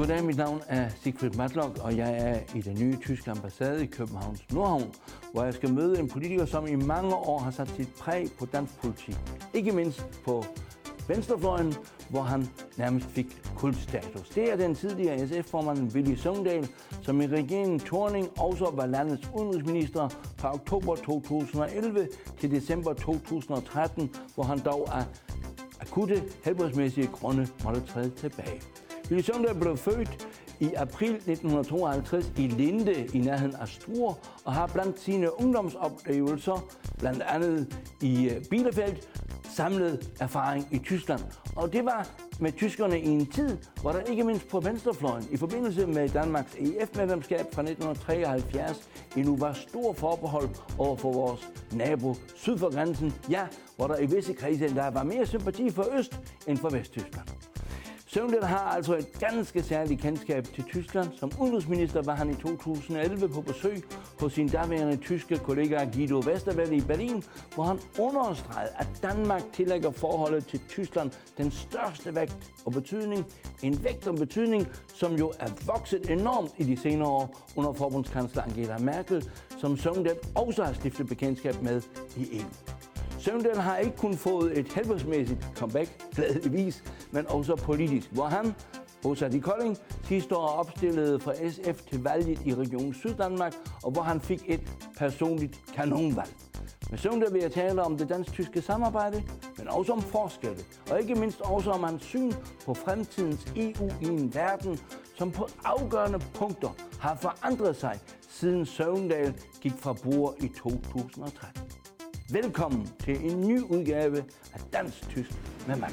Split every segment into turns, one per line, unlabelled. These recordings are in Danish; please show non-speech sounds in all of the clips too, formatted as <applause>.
Goddag, mit navn er Sigfrid Matlock, og jeg er i den nye tyske ambassade i Københavns Nordhavn, hvor jeg skal møde en politiker, som i mange år har sat sit præg på dansk politik. Ikke mindst på venstrefløjen, hvor han nærmest fik kultstatus. Det er den tidligere SF-formand Willy Søvndal, som i regeringen Torning også var landets udenrigsminister fra oktober 2011 til december 2013, hvor han dog af akutte helbredsmæssige grunde måtte træde tilbage. Willy Søvndal blev født i april 1952 i Linde i nærheden af Struer og har blandt sine ungdomsoplevelser, blandt andet i øh, Bielefeld, samlet erfaring i Tyskland. Og det var med tyskerne i en tid, hvor der ikke mindst på venstrefløjen, i forbindelse med Danmarks EF-medlemskab fra 1973, endnu var stor forbehold over for vores nabo syd for grænsen, ja, hvor der i visse kredse der var mere sympati for Øst end for Vesttyskland. Søvndal har altså et ganske særligt kendskab til Tyskland. Som udenrigsminister var han i 2011 på besøg hos sin daværende tyske kollega Guido Westerwelle i Berlin, hvor han understregede, at Danmark tillægger forholdet til Tyskland den største vægt og betydning. En vægt og betydning, som jo er vokset enormt i de senere år under forbundskansler Angela Merkel, som Søvndal også har stiftet bekendtskab med i EU. Søvndal har ikke kun fået et helbredsmæssigt comeback, glædeligvis, men også politisk, hvor han, bosat de Kolding, sidste år opstillede for SF til valget i Region Syddanmark, og hvor han fik et personligt kanonvalg. Med Søvndal vil jeg tale om det dansk-tyske samarbejde, men også om forskelle, og ikke mindst også om hans syn på fremtidens EU i en verden, som på afgørende punkter har forandret sig, siden Søvndal gik fra bord i 2013. Velkommen til en ny udgave af Dansk Tysk med mig.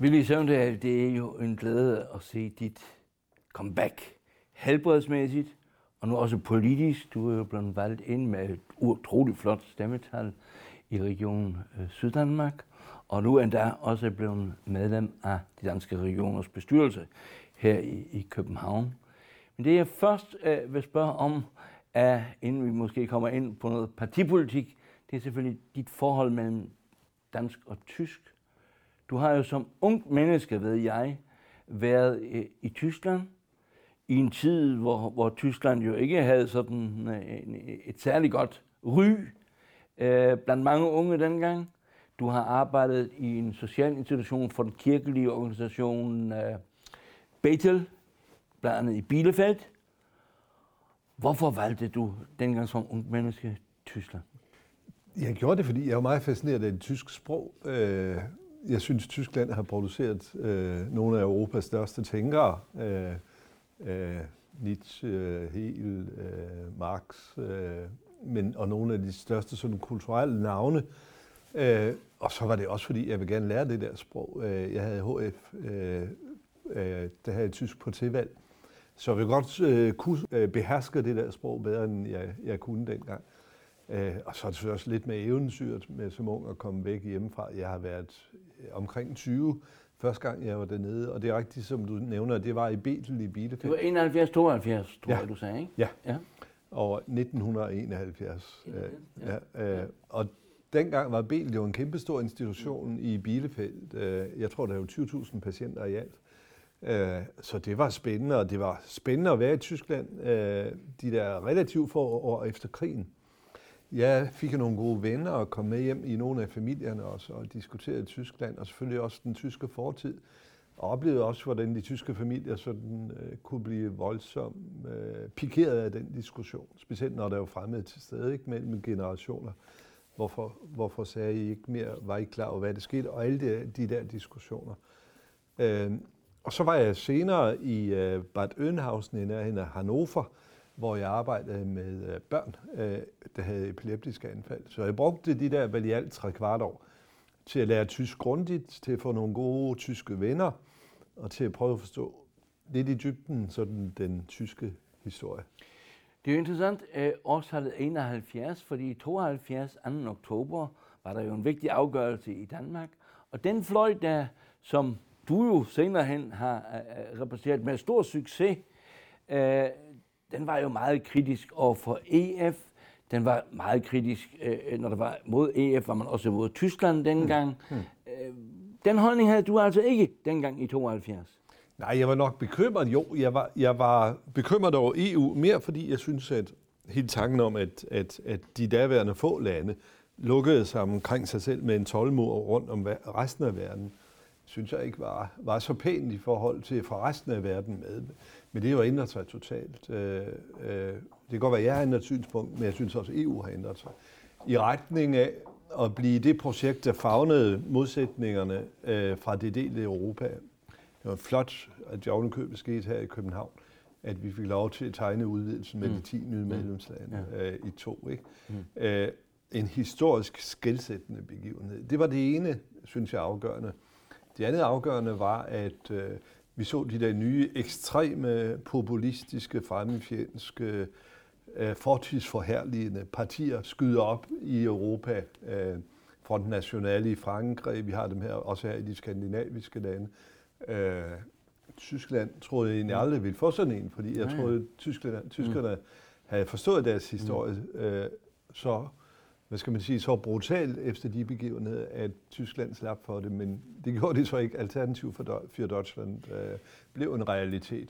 Willy Søvndal, det er jo en glæde at se dit comeback helbredsmæssigt, og nu også politisk. Du er jo blevet valgt ind med et utroligt flot stemmetal i regionen øh, Syddanmark, og nu endda også blevet medlem af de danske regioners bestyrelse her i, i København. Men det jeg først øh, vil spørge om, er, inden vi måske kommer ind på noget partipolitik, det er selvfølgelig dit forhold mellem dansk og tysk. Du har jo som ung menneske, ved jeg, været i, i Tyskland i en tid, hvor, hvor Tyskland jo ikke havde sådan øh, en, øh, et særligt godt ry øh, blandt mange unge dengang. Du har arbejdet i en social institution for den kirkelige organisation øh, Bethel, blandt andet i Bielefeld. Hvorfor valgte du dengang som ung menneske Tyskland?
Jeg gjorde det, fordi jeg var meget fascineret af det tyske sprog. Øh, jeg synes, Tyskland har produceret øh, nogle af Europas største tænkere. Øh, øh, Nietzsche, Hegel, øh, Marx, øh, men, og nogle af de største sådan, kulturelle navne. Øh, og så var det også, fordi jeg vil gerne lære det der sprog. Øh, jeg havde HF, øh, øh, der havde jeg tysk på tilvalg. Så jeg vil godt øh, kunne øh, beherske det der sprog bedre, end jeg, jeg kunne dengang. Øh, og så er det også lidt med eventyret med som ung at komme væk hjemmefra. Jeg har været øh, omkring 20 første gang, jeg var dernede, og det er rigtigt, som du nævner, det var i Betel i Bielefeld.
Det var 71, 72, tror ja. jeg, du sagde, ikke?
Ja. ja. Og 1971. Ja, ja. Ja, øh, og dengang var Betel jo en kæmpestor institution i Bielefeld. Øh, jeg tror, der var 20.000 patienter i alt. Øh, så det var spændende, og det var spændende at være i Tyskland de der relativt få år efter krigen. Jeg fik nogle gode venner og kom med hjem i nogle af familierne også og diskuterede Tyskland, og selvfølgelig også den tyske fortid. og oplevede også, hvordan de tyske familier sådan, øh, kunne blive voldsomt øh, pikeret af den diskussion. Specielt når der var fremmede til stede ikke, mellem generationer. Hvorfor, hvorfor sagde I ikke mere? Var I klar over, hvad det skete? Og alle de, de der diskussioner. Øh, og så var jeg senere i øh, Bad Oeynhausen i nærheden af Hannover, hvor jeg arbejdede med øh, børn, øh, der havde epileptiske anfald. Så jeg brugte de der vel i alt tre kvart år til at lære tysk grundigt, til at få nogle gode tyske venner, og til at prøve at forstå lidt i dybden sådan den tyske historie.
Det er jo interessant, øh, årstallet 71, fordi i 72, 2. oktober, var der jo en vigtig afgørelse i Danmark. Og den fløj, der, som du jo senere hen har uh, repræsenteret med stor succes, den var jo meget kritisk over for EF. Den var meget kritisk, uh, når der var mod EF, var man også mod Tyskland dengang. Mm. Mm. Uh, den holdning havde du altså ikke dengang i 72.
Nej, jeg var nok bekymret. Jo, jeg var, jeg var bekymret over EU, mere fordi jeg synes, at hele tanken om, at, at, at de daværende få lande lukkede sig omkring sig selv med en tolvmur rundt om resten af verden, synes jeg ikke var, var så pænt i forhold til for resten af verden med. Men det har jo ændret sig totalt. Øh, øh, det kan godt være, at jeg har ændret synspunkt, men jeg synes også, at EU har ændret sig. I retning af at blive det projekt, der fagnede modsætningerne øh, fra det delte Europa. Det var flot, at det ovenikøbet skete her i København, at vi fik lov til at tegne udvidelsen med mm. de 10 nye mm. medlemslande ja. øh, i to. Ikke? Mm. Øh, en historisk skældsættende begivenhed. Det var det ene, synes jeg, afgørende. Det andet afgørende var, at øh, vi så de der nye ekstreme, populistiske, fremmedfjendske, øh, fortidsforherligende partier skyder op i Europa. Øh, Front Nationale i Frankrig, vi har dem her også her i de skandinaviske lande. Øh, Tyskland troede jeg egentlig aldrig ville få sådan en, fordi jeg troede, at Tyskland, tyskerne mm. havde forstået deres historie mm. øh, så hvad skal man sige, så brutalt efter de begivenheder, at Tyskland slap for det, men det gjorde det så ikke. Alternativ for, for Deutschland øh, blev en realitet.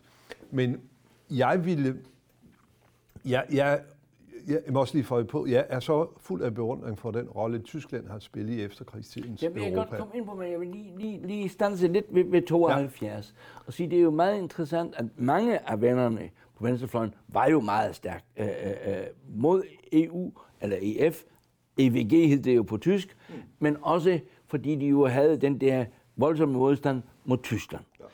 Men jeg ville, jeg, jeg, jeg må også lige få på, jeg er så fuld af beundring for den rolle, Tyskland har spillet i efterkrigstidens
Europa. Jeg vil godt komme ind på, men jeg vil lige, lige, lige stanse lidt ved, ved 72 ja. og sige, det er jo meget interessant, at mange af vennerne på venstrefløjen var jo meget stærkt øh, øh, øh mod EU eller EF, EVG hed det jo på tysk, mm. men også fordi de jo havde den der voldsomme modstand mod Tyskland. Ja.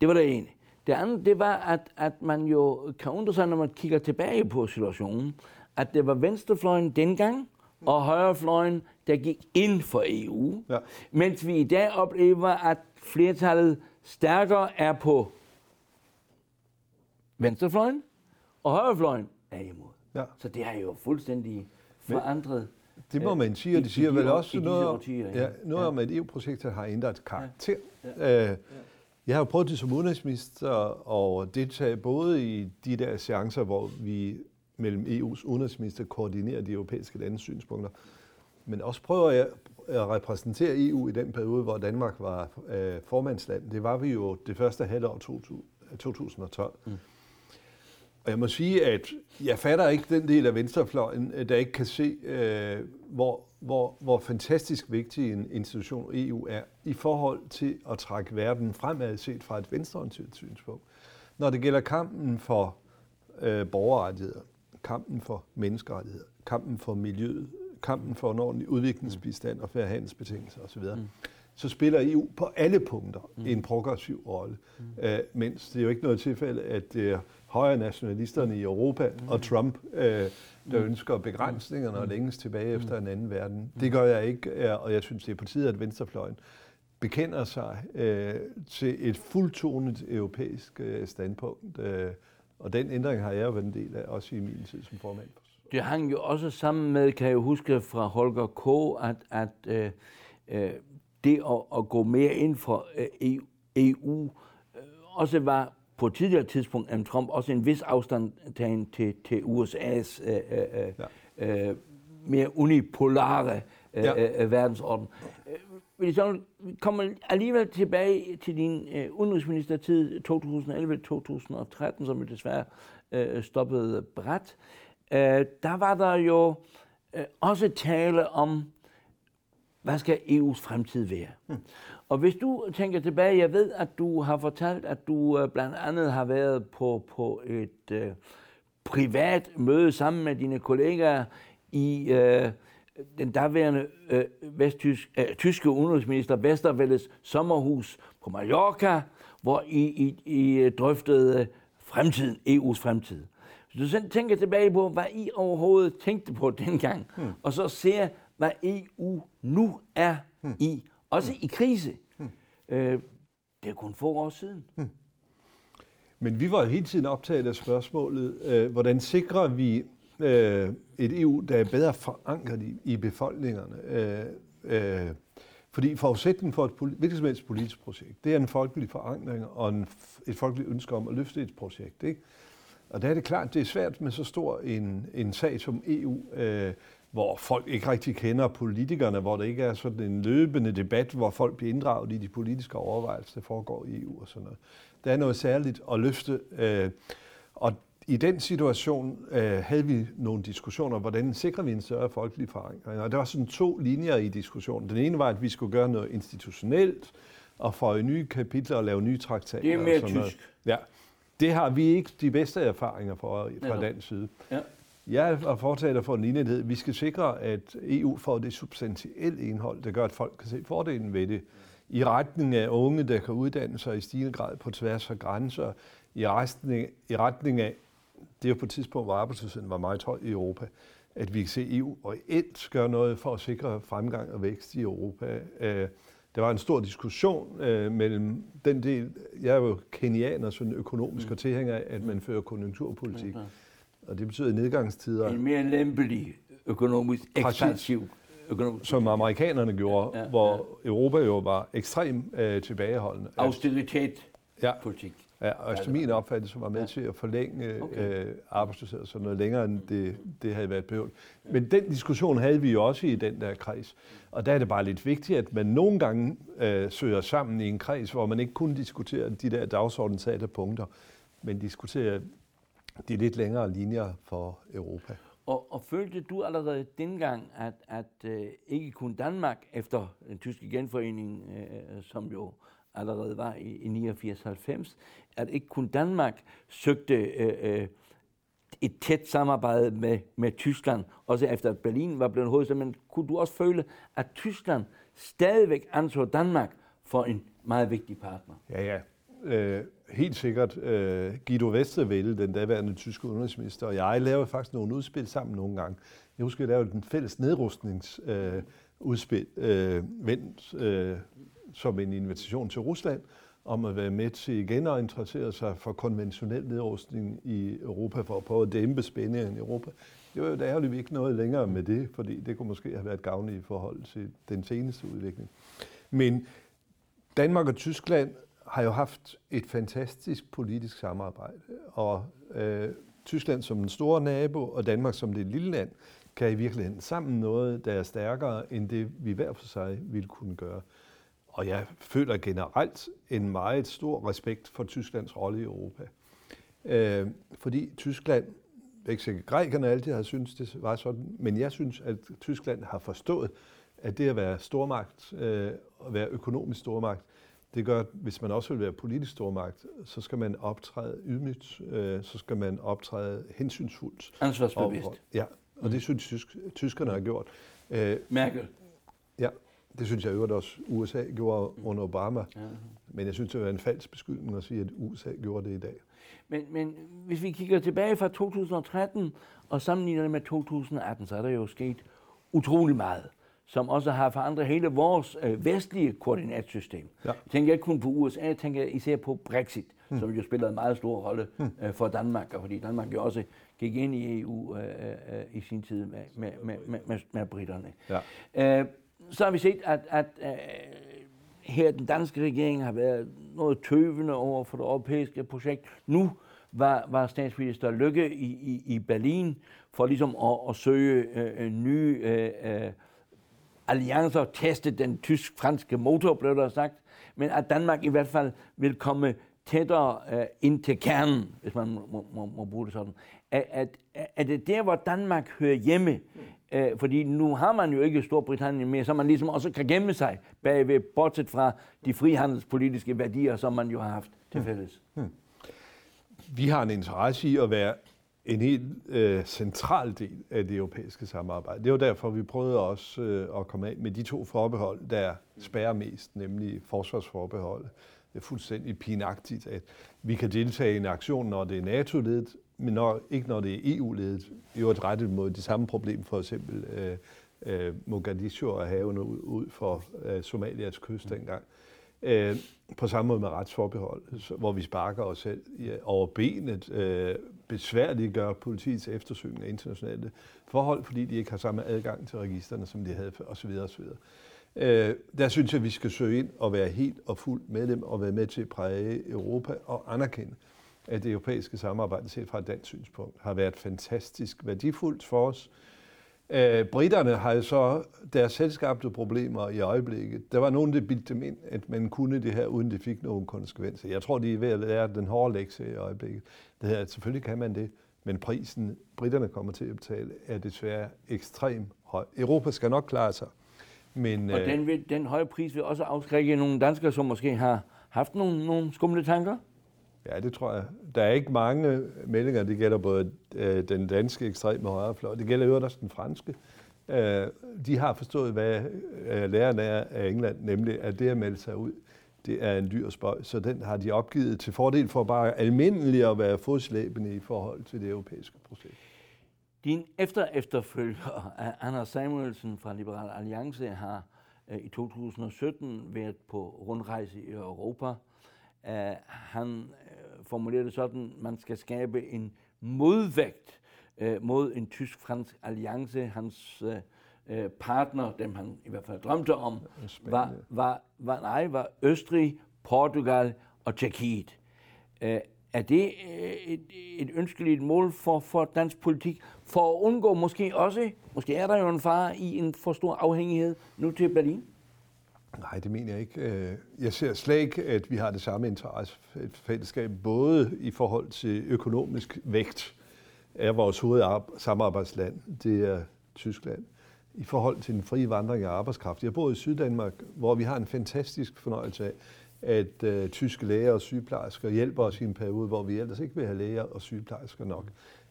Det var det ene. Det andet, det var, at, at man jo kan undre sig, når man kigger tilbage på situationen, at det var venstrefløjen dengang, og højrefløjen, der gik ind for EU, ja. mens vi i dag oplever, at flertallet stærkere er på venstrefløjen, og højrefløjen er imod. Ja. Så det er jo fuldstændig forandret.
Det må man sige, og det siger vel også noget, årtier, ja. Ja, noget ja. om, at EU-projektet har ændret karakter. Ja. Ja. Øh, jeg har jo prøvet det som udenrigsminister og deltage både i de der seancer, hvor vi mellem EU's udenrigsminister koordinerer de europæiske landes synspunkter, men også prøver jeg at repræsentere EU i den periode, hvor Danmark var øh, formandsland. Det var vi jo det første halvår 2012. Mm. Og jeg må sige, at jeg fatter ikke den del af venstrefløjen, øh, der ikke kan se, øh, hvor, hvor, hvor fantastisk vigtig en institution EU er i forhold til at trække verden fremad set fra et venstreorienteret synspunkt. Når det gælder kampen for øh, borgerrettigheder, kampen for menneskerettigheder, kampen for miljøet, kampen for en ordentlig udviklingsbistand og færre handelsbetingelser osv., mm så spiller EU på alle punkter mm. en progressiv rolle. Mm. Øh, mens det er jo ikke noget tilfælde, at er højre nationalisterne i Europa mm. og Trump, øh, der mm. ønsker begrænsningerne mm. og længes tilbage efter en anden verden. Det gør jeg ikke, og jeg synes, det er på tide, at venstrefløjen bekender sig øh, til et fuldtonet europæisk øh, standpunkt. Øh, og den ændring har jeg jo været en del af, også i min tid som formand.
Det hang jo også sammen med, kan jeg huske fra Holger K., at, at øh, øh, det at, at gå mere ind for øh, EU øh, også var på et tidligere tidspunkt end Trump også en vis afstand til, til USA's øh, øh, ja. øh, mere unipolare øh, ja. øh, verdensorden. Øh, så kommer alligevel tilbage til din øh, udenrigsministertid 2011-2013, som jo desværre øh, stoppede bræt. Øh, der var der jo øh, også tale om hvad skal EU's fremtid være? Mm. Og hvis du tænker tilbage, jeg ved, at du har fortalt, at du øh, blandt andet har været på, på et øh, privat møde sammen med dine kollegaer i øh, den daværende øh, vesttysk, øh, tyske udenrigsminister Vestervelles sommerhus på Mallorca, hvor I, I, I drøftede fremtiden, EU's fremtid. Så du tænker tilbage på, hvad I overhovedet tænkte på dengang, hmm. og så ser, hvad EU nu er hmm. i, også hmm. i krise. Hmm. Øh, det er kun få år siden. Hmm.
Men vi var hele tiden optaget af spørgsmålet, øh, hvordan sikrer vi øh, et EU, der er bedre forankret i, i befolkningerne? Øh, øh, fordi forudsætningen for et hvilket som helst politisk projekt, det er en folkelig forankring og en, et folkeligt ønske om at løfte et projekt. Ikke? Og der er det klart, det er svært med så stor en, en sag som EU, øh, hvor folk ikke rigtig kender politikerne, hvor der ikke er sådan en løbende debat, hvor folk bliver inddraget i de politiske overvejelser, der foregår i EU og sådan noget. Der er noget særligt at løfte. Øh, og i den situation øh, havde vi nogle diskussioner, hvordan sikrer vi en større folkelig forankring. Og der var sådan to linjer i diskussionen. Den ene var, at vi skulle gøre noget institutionelt, og få nye kapitler og lave nye traktater.
Det er mere tysk. Noget.
Ja. Det har vi ikke de bedste erfaringer fra, fra den side. Ja. Jeg er fortaler for en enhed. Vi skal sikre, at EU får det substantielle indhold, der gør, at folk kan se fordelen ved det. I retning af unge, der kan uddanne sig i stigende grad på tværs af grænser. I retning, i retning af, det er jo på et tidspunkt, hvor arbejdsløsheden var meget høj i Europa, at vi kan se EU reelt gøre noget for at sikre fremgang og vækst i Europa. Øh, der var en stor diskussion øh, mellem den del, jeg er jo kenianer, sådan økonomisk mm. og tilhænger af, at man fører konjunkturpolitik. Mm. Og det betyder nedgangstider.
En mere lempelig økonomisk, ekspansiv
økonomisk. Som amerikanerne gjorde, ja, hvor ja. Europa jo var ekstremt øh, tilbageholdende.
Austeritet ja. politik.
Ja, og efter min opfattelse var med ja. til at forlænge okay. øh, arbejdsløshed så noget længere, end det, det havde været behøvet. Men den diskussion havde vi jo også i den der kreds. Og der er det bare lidt vigtigt, at man nogle gange øh, søger sammen i en kreds, hvor man ikke kun diskuterer de der dagsordenssatte punkter, men diskuterer de lidt længere linjer for Europa.
Og, og følte du allerede dengang, at, at øh, ikke kun Danmark efter den tyske genforening, øh, som jo allerede var i, i 89-90, at ikke kun Danmark søgte øh, øh, et tæt samarbejde med, med Tyskland, også efter at Berlin var blevet hovedstad, men kunne du også føle, at Tyskland stadigvæk anså Danmark for en meget vigtig partner?
Ja, ja. Øh, helt sikkert. Øh, Guido Westerwelle, den daværende tyske udenrigsminister, og jeg lavede faktisk nogle udspil sammen nogle gange. Jeg husker, jeg lavede den fælles nedrustningsudspil, øh, øh, vendt øh, som en invitation til Rusland, om at være med til igen at interessere sig for konventionel nedrustning i Europa, for at prøve at dæmpe spændingen i Europa. Det var jo ærligt, vi ikke noget længere med det, fordi det kunne måske have været gavnligt i forhold til den seneste udvikling. Men Danmark og Tyskland har jo haft et fantastisk politisk samarbejde, og øh, Tyskland som den store nabo, og Danmark som det lille land, kan i virkeligheden sammen noget, der er stærkere end det, vi hver for sig ville kunne gøre. Og jeg føler generelt en meget stor respekt for Tysklands rolle i Europa. Øh, fordi Tyskland, ikke sikkert grækerne altid har syntes, det var sådan, men jeg synes, at Tyskland har forstået, at det at være stormagt, øh, at være økonomisk stormagt, det gør, at hvis man også vil være politisk stormagt, så skal man optræde ydmygt, øh, så skal man optræde hensynsfuldt.
Ansvarsbevidst.
Ja, og det synes tysk, tyskerne har gjort.
Øh, Merkel.
Ja, det synes jeg øvrigt også USA gjorde under Obama. Ja. Men jeg synes, det var en falsk beskyldning at sige, at USA gjorde det i dag.
Men, men hvis vi kigger tilbage fra 2013 og sammenligner det med 2018, så er der jo sket utrolig meget, som også har forandret hele vores øh, vestlige koordinatsystem. Ja. Jeg tænker ikke kun på USA, jeg tænker især på Brexit, hmm. som jo spiller en meget stor rolle hmm. øh, for Danmark, og fordi Danmark jo også gik ind i EU øh, øh, i sin tid med, med, med, med, med, med britterne. Ja. Øh, så har vi set, at, at uh, her den danske regering har været noget tøvende over for det europæiske projekt. Nu var, var statsminister Lykke i, i, i Berlin for ligesom at, at søge uh, nye uh, alliancer, teste den tysk-franske motor, blev der sagt, men at Danmark i hvert fald vil komme tættere uh, ind til kernen, hvis man må, må, må bruge det sådan. At, at, at det der, hvor Danmark hører hjemme, Øh, fordi nu har man jo ikke Storbritannien mere, så man ligesom også kan gemme sig bagved, bortset fra de frihandelspolitiske værdier, som man jo har haft til fælles. Hmm. Hmm.
Vi har en interesse i at være en helt øh, central del af det europæiske samarbejde. Det var derfor, vi prøvede også øh, at komme af med de to forbehold, der spærrer mest, nemlig forsvarsforbeholdet. Det er fuldstændig pinagtigt, at vi kan deltage i en aktion, når det er NATO-ledet, men når, ikke når det er EU-ledet. Det er jo et rettet mod de samme problem, for eksempel øh, øh, Mogadishu og haven ud, ud for øh, Somalias kyst dengang. Øh, på samme måde med retsforbehold, hvor vi sparker os selv over benet, øh, besværligt gør politiets eftersøgning af internationale forhold, fordi de ikke har samme adgang til registerne, som de havde osv. osv. Øh, der synes jeg, at vi skal søge ind og være helt og fuldt medlem og være med til at præge Europa og anerkende, at det europæiske samarbejde set fra et dansk synspunkt har været fantastisk værdifuldt for os. Øh, britterne har jo så deres selskabte problemer i øjeblikket. Der var nogen, der bildte dem ind, at man kunne det her, uden det fik nogen konsekvenser. Jeg tror, de er ved at lære den hårde lektie i øjeblikket. Det her, at selvfølgelig kan man det, men prisen, britterne kommer til at betale, er desværre ekstremt høj. Europa skal nok klare sig.
Men, og den, vil, den høje pris vil også afskrække nogle danskere, som måske har haft nogle, nogle skumle tanker?
Ja, det tror jeg. Der er ikke mange meldinger. Det gælder både øh, den danske ekstreme højrefløj, det gælder jo også den franske. Øh, de har forstået, hvad øh, er af England, nemlig at det at melde sig ud, det er en dyr spøj. Så den har de opgivet til fordel for bare almindeligt at være fodslæbende i forhold til det europæiske projekt.
Din efter efterfølger, Anders Samuelsen fra Liberal Alliance, har øh, i 2017 været på rundrejse i Europa. Øh, han formulere det sådan, man skal skabe en modvægt øh, mod en tysk-fransk alliance. Hans øh, øh, partner, dem han i hvert fald drømte om, var, var, var, nej, var Østrig, Portugal og Tjekkiet. Øh, er det øh, et, et ønskeligt mål for, for dansk politik, for at undgå måske også, måske er der jo en far i en for stor afhængighed nu til Berlin?
Nej, det mener jeg ikke. Øh, jeg ser slet ikke, at vi har det samme interessefællesskab, både i forhold til økonomisk vægt af vores hovedsamarbejdsland, det er Tyskland, i forhold til den frie vandring af arbejdskraft. Jeg bor i Syddanmark, hvor vi har en fantastisk fornøjelse af, at øh, tyske læger og sygeplejersker hjælper os i en periode, hvor vi ellers ikke vil have læger og sygeplejersker nok.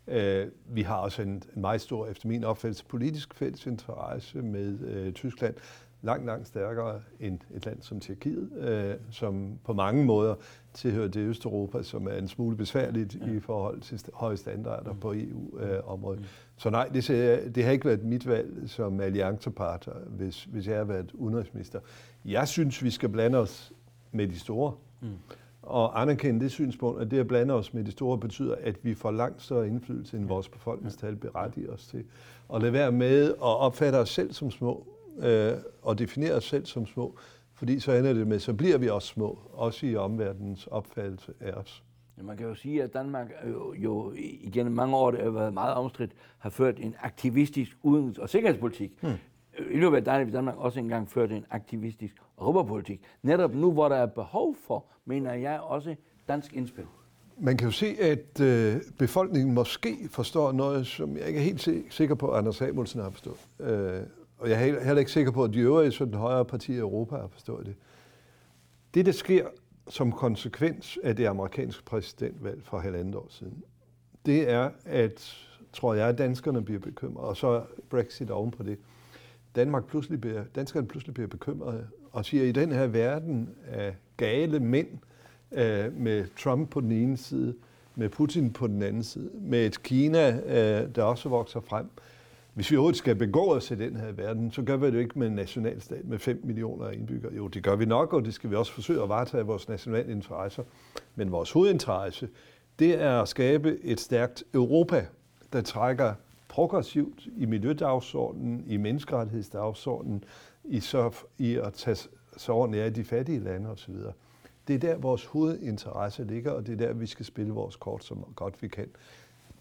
Øh, vi har også en, en meget stor, efter min opfattelse, politisk fælles interesse med øh, Tyskland, langt, langt stærkere end et land som Tjekkiet, øh, som på mange måder tilhører det Østeuropa, som er en smule besværligt ja. i forhold til st- høje standarder mm. på EU-området. Øh, mm. Så nej, det, ser, det har ikke været mit valg som alliancepartner, hvis, hvis jeg har været udenrigsminister. Jeg synes, vi skal blande os med de store. Mm. Og anerkende det synspunkt, at det at blande os med de store betyder, at vi får langt større indflydelse, end vores befolkningstal berettiger os til. Og lade være med at opfatte os selv som små, øh, og definere os selv som små, fordi så ender det med, så bliver vi også små, også i omverdenens opfattelse af os.
Man kan jo sige, at Danmark jo, jo igennem mange år, det har været meget omstridt, har ført en aktivistisk udenrigs- og sikkerhedspolitik. Hmm. I løbet af dejligt, at Danmark også engang førte en aktivistisk europapolitik. Netop nu, hvor der er behov for, mener jeg også dansk indspil.
Man kan jo se, at øh, befolkningen måske forstår noget, som jeg ikke er helt sikker på, at Anders Samuelsen har forstået. Øh, og jeg er heller ikke sikker på, at de øvrige sådan højere partier i Europa har forstået det. Det, der sker som konsekvens af det amerikanske præsidentvalg for halvandet år siden, det er, at, tror jeg, at danskerne bliver bekymrede, og så Brexit oven på det. Danmark pludselig bliver, danskerne pludselig bliver bekymrede og siger, at i den her verden af gale mænd, øh, med Trump på den ene side, med Putin på den anden side, med et Kina, øh, der også vokser frem, øh, hvis vi overhovedet skal begå os i den her verden, så gør vi det ikke med en nationalstat med 5 millioner indbyggere. Jo, det gør vi nok, og det skal vi også forsøge at varetage vores nationale interesser. Men vores hovedinteresse, det er at skabe et stærkt Europa, der trækker progressivt i miljødagsordenen, i menneskerettighedsdagsordenen, i, så, i at tage sig ordentligt af de fattige lande osv. Det er der, vores hovedinteresse ligger, og det er der, vi skal spille vores kort så godt vi kan.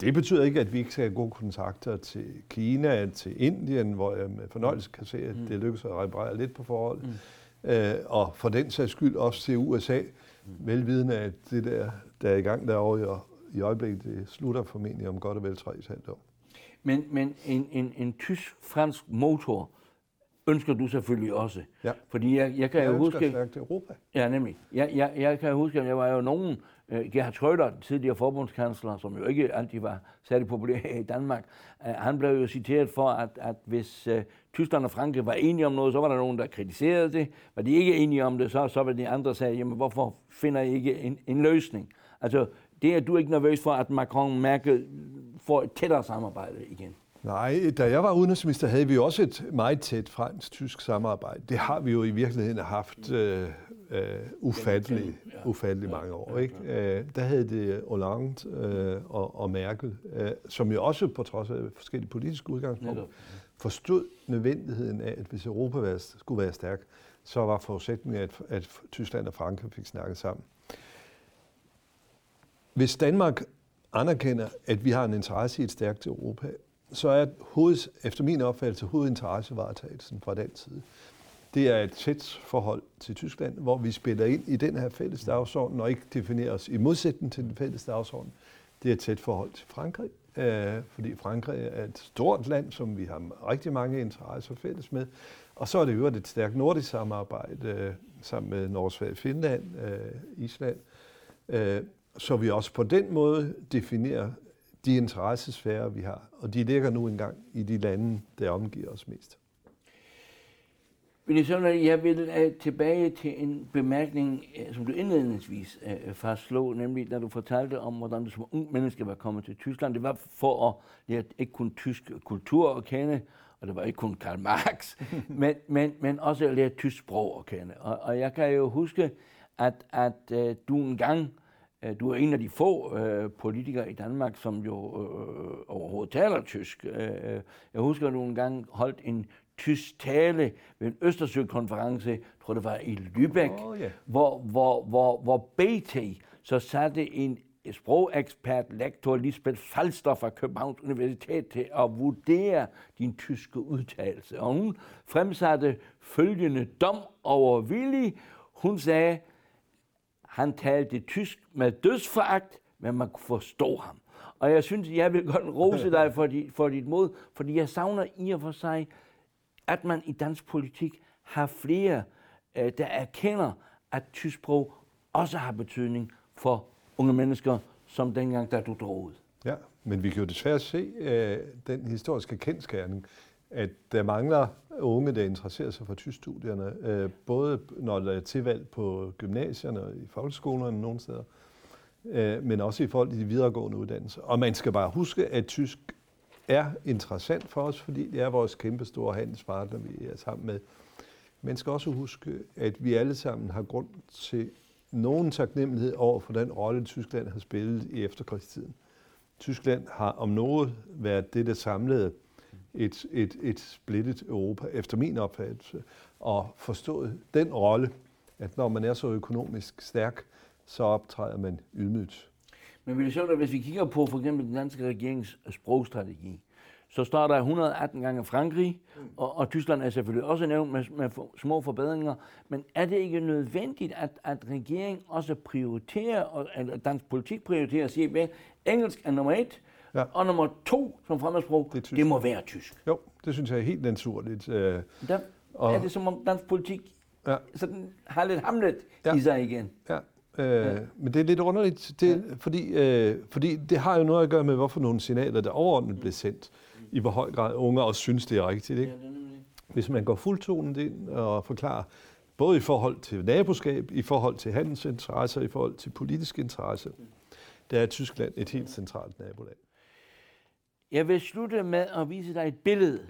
Det betyder ikke, at vi ikke skal have gode kontakter til Kina, til Indien, hvor jeg med fornøjelse kan se, at mm. det lykkes at reparere lidt på forholdet. Mm. Øh, og for den sags skyld også til USA, mm. velvidende at det der, der er i gang derovre i, i øjeblikket, det slutter formentlig om godt og vel 3,5 år.
Men, men en, en, en tysk-fransk motor ønsker du selvfølgelig også.
Ja.
Fordi jeg, jeg kan
Jeg
jo huske...
stærkt Europa.
Ja, nemlig. Jeg, jeg, jeg kan huske, at jeg var jo nogen, uh, Gerhard Schröder, tidligere forbundskansler, som jo ikke altid var særlig populær i Danmark, uh, han blev jo citeret for, at, at hvis uh, Tyskland og Frankrig var enige om noget, så var der nogen, der kritiserede det. Var de ikke enige om det, så, så var de andre, der sagde, jamen hvorfor finder I ikke en, en løsning? Altså, det er du ikke nervøs for, at Macron og Merkel får et tættere samarbejde igen?
Nej, da jeg var udenrigsminister, havde vi også et meget tæt fransk-tysk samarbejde. Det har vi jo i virkeligheden haft øh, øh, ufattelig, ufattelig mange år. Ikke? Øh, der havde det Hollande øh, og, og Merkel, øh, som jo også på trods af forskellige politiske udgangspunkter forstod nødvendigheden af, at hvis Europa var, skulle være stærk, så var forudsætningen, at, at Tyskland og Frankrig fik snakket sammen. Hvis Danmark anerkender, at vi har en interesse i et stærkt Europa, så er hoveds, efter min opfattelse hovedinteressevaretagelsen fra den side. Det er et tæt forhold til Tyskland, hvor vi spiller ind i den her fælles dagsorden, og ikke definerer os i modsætning til den fælles dagsorden. Det er et tæt forhold til Frankrig, øh, fordi Frankrig er et stort land, som vi har rigtig mange interesser fælles med. Og så er det jo et stærkt nordisk samarbejde øh, sammen med Norge, Sverige, Finland, øh, Island. Øh, så vi også på den måde definerer de interessesfærer, vi har. Og de ligger nu engang i de lande, der omgiver os mest.
Vinnie jeg vil uh, tilbage til en bemærkning, uh, som du indledningsvis uh, fastslog, nemlig da du fortalte om, hvordan du som ung menneske var kommet til Tyskland. Det var for at lære ikke kun tysk kultur at kende, og det var ikke kun Karl Marx, <laughs> men, men, men også at lære tysk sprog at kende. Og, og jeg kan jo huske, at, at uh, du en gang, uh, du er en af de få uh, politikere i Danmark, som jo uh, overhovedet taler tysk. Uh, jeg husker, at du en gang holdt en tysk tale ved en Østersø-konference, tror det var i Lübeck,
Åh, ja.
hvor, hvor, hvor, hvor BT så satte en sprogekspert, lektor Lisbeth Falster fra Københavns Universitet til at vurdere din tyske udtalelse. Og hun fremsatte følgende dom over Willy. Hun sagde, han talte tysk med dødsforagt, men man kunne forstå ham. Og jeg synes, jeg vil godt rose dig for, dit, for dit mod, fordi jeg savner i og for sig, at man i dansk politik har flere, øh, der erkender, at tysk sprog også har betydning for unge mennesker, som dengang, da du drog ud.
Ja, men vi kan jo desværre se øh, den historiske kendskærning, at der mangler unge, der interesserer sig for tyskstudierne, øh, både når der er tilvalg på gymnasierne og i folkeskolerne nogle steder, øh, men også i forhold til de videregående uddannelser. Og man skal bare huske, at tysk er interessant for os, fordi det er vores kæmpe store handelspartner, vi er sammen med. Man skal også huske, at vi alle sammen har grund til nogen taknemmelighed over for den rolle, Tyskland har spillet i efterkrigstiden. Tyskland har om noget været det, der samlede et, et, et splittet Europa, efter min opfattelse, og forstået den rolle, at når man er så økonomisk stærk, så optræder man ydmygt.
Men vil det sjovt, at hvis vi kigger på for eksempel den danske regerings sprogstrategi, så står der 118 gange Frankrig, og, og Tyskland er selvfølgelig også nævnt med, med for, små forbedringer. Men er det ikke nødvendigt, at, at regeringen også prioriterer, og, eller dansk politik prioriterer og siger, at engelsk er nummer et,
Ja.
og nummer to som fremmedsprog,
Det er
det må være tysk.
Jo, det synes jeg er helt naturligt. Øh,
Der
Og-
er det som om dansk politik
Ja.
sådan har lidt hamlet
Ja.
i sig igen.
Ja, øh, men det er lidt underligt, det, ja. fordi, øh, fordi det har jo noget at gøre med, hvorfor nogle signaler, der overordnet bliver sendt, i hvor høj grad unge også synes, det er rigtigt. Ikke? Hvis man går fuldtonet ind og forklarer, både i forhold til naboskab, i forhold til handelsinteresser, i forhold til politiske interesser, der er Tyskland et helt centralt naboland.
Jeg vil slutte med at vise dig et billede.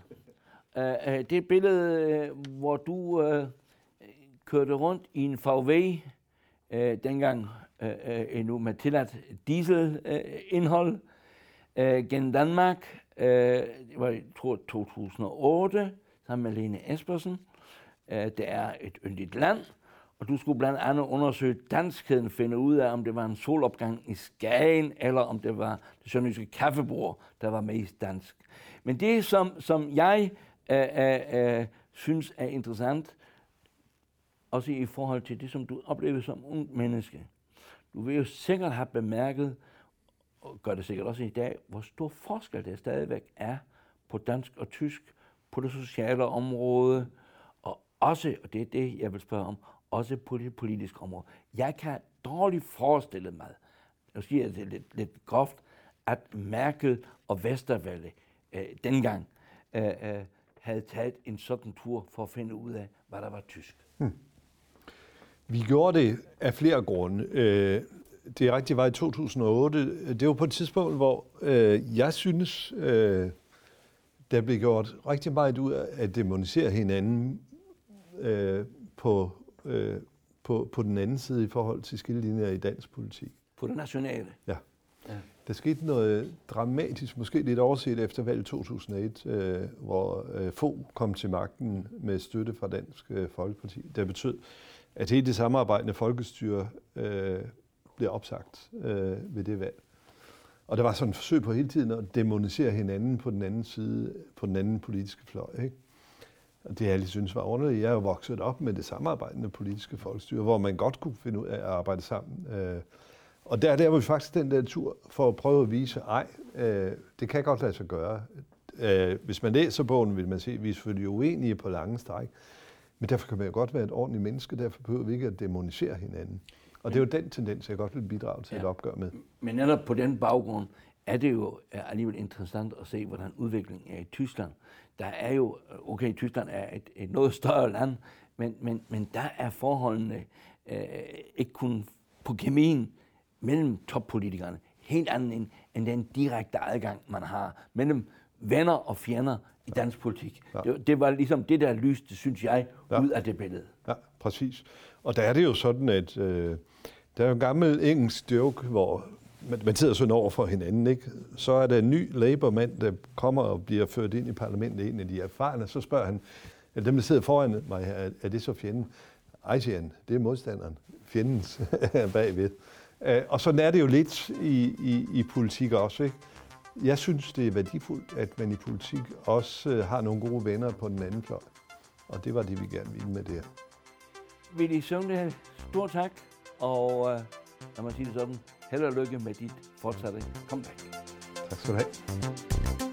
Uh, uh, det billede, uh, hvor du uh, kørte rundt i en VW, uh, dengang uh, endnu med tilladt dieselindhold, uh, gennem Danmark. Uh, det var, jeg tror, 2008, sammen med Lene Espersen. Uh, det er et yndigt land, og du skulle blandt andet undersøge danskheden, finde ud af, om det var en solopgang i Skagen, eller om det var det sønderjyske kaffebord, der var mest dansk. Men det, som, som jeg øh, øh, øh, synes er interessant, også i forhold til det, som du oplever som ung menneske. Du vil jo sikkert have bemærket, og gør det sikkert også i dag, hvor stor forskel der stadigvæk er på dansk og tysk, på det sociale område, og også, og det er det, jeg vil spørge om, også på det politiske område. Jeg kan dårligt forestille mig, nu siger jeg det lidt, lidt groft, at Merkel og Vestervalle øh, dengang øh, øh, havde taget en sådan tur for at finde ud af, hvad der var tysk. Hmm.
Vi gjorde det af flere grunde. Øh, det rigtige var i 2008. Det var på et tidspunkt, hvor øh, jeg synes, øh, der blev gjort rigtig meget ud af at demonisere hinanden øh, på, øh, på, på den anden side i forhold til skillelinjer i dansk politik.
På det nationale?
Ja. ja. Der skete noget dramatisk, måske lidt overset efter valget 2001, øh, hvor øh, få kom til magten med støtte fra Dansk øh, Folkeparti. Det betød, at hele det samarbejdende folkestyre øh, blev opsagt øh, ved det valg. Og der var sådan et forsøg på hele tiden at demonisere hinanden på den anden side, på den anden politiske fløj. Ikke? Og det jeg lige synes var underligt. Jeg er jo vokset op med det samarbejdende politiske folkestyre, hvor man godt kunne finde ud af at arbejde sammen. Øh, og der, der var vi faktisk den der tur for at prøve at vise, ej, øh, det kan godt lade sig gøre. Øh, hvis man læser bogen, vil man se, at vi er selvfølgelig uenige på lange stræk. Men derfor kan man jo godt være et ordentligt menneske, derfor behøver vi ikke at demonisere hinanden. Og det er jo den tendens, jeg godt vil bidrage til ja. et opgør med.
Men netop på den baggrund er det jo alligevel interessant at se, hvordan udviklingen er i Tyskland. Der er jo, okay, Tyskland er et, et noget større land, men, men, men der er forholdene øh, ikke kun på kemien mellem toppolitikerne helt anden end, end den direkte adgang, man har mellem venner og fjender i dansk politik. Ja. Det, det var ligesom det, der lyste, synes jeg, ja. ud af det billede.
Ja, præcis. Og der er det jo sådan, at øh, der er jo en gammel engelsk joke, hvor man, man sidder sådan over for hinanden, ikke? Så er der en ny Labour-mand, der kommer og bliver ført ind i parlamentet, en af de erfarne, så spørger han, at dem, der sidder foran mig her, er, er det så fjenden? Ej, siger han, det er modstanderen. Fjendens <laughs> bagved. Øh, og sådan er det jo lidt i, i, i politik også, ikke? Jeg synes, det er værdifuldt, at man i politik også øh, har nogle gode venner på den anden fløj. Og det var det, vi gerne ville med det her.
Willy Søvnle, stor tak, og øh, lad mig sige det sådan, held og lykke med dit fortsatte comeback.
Tak skal du have.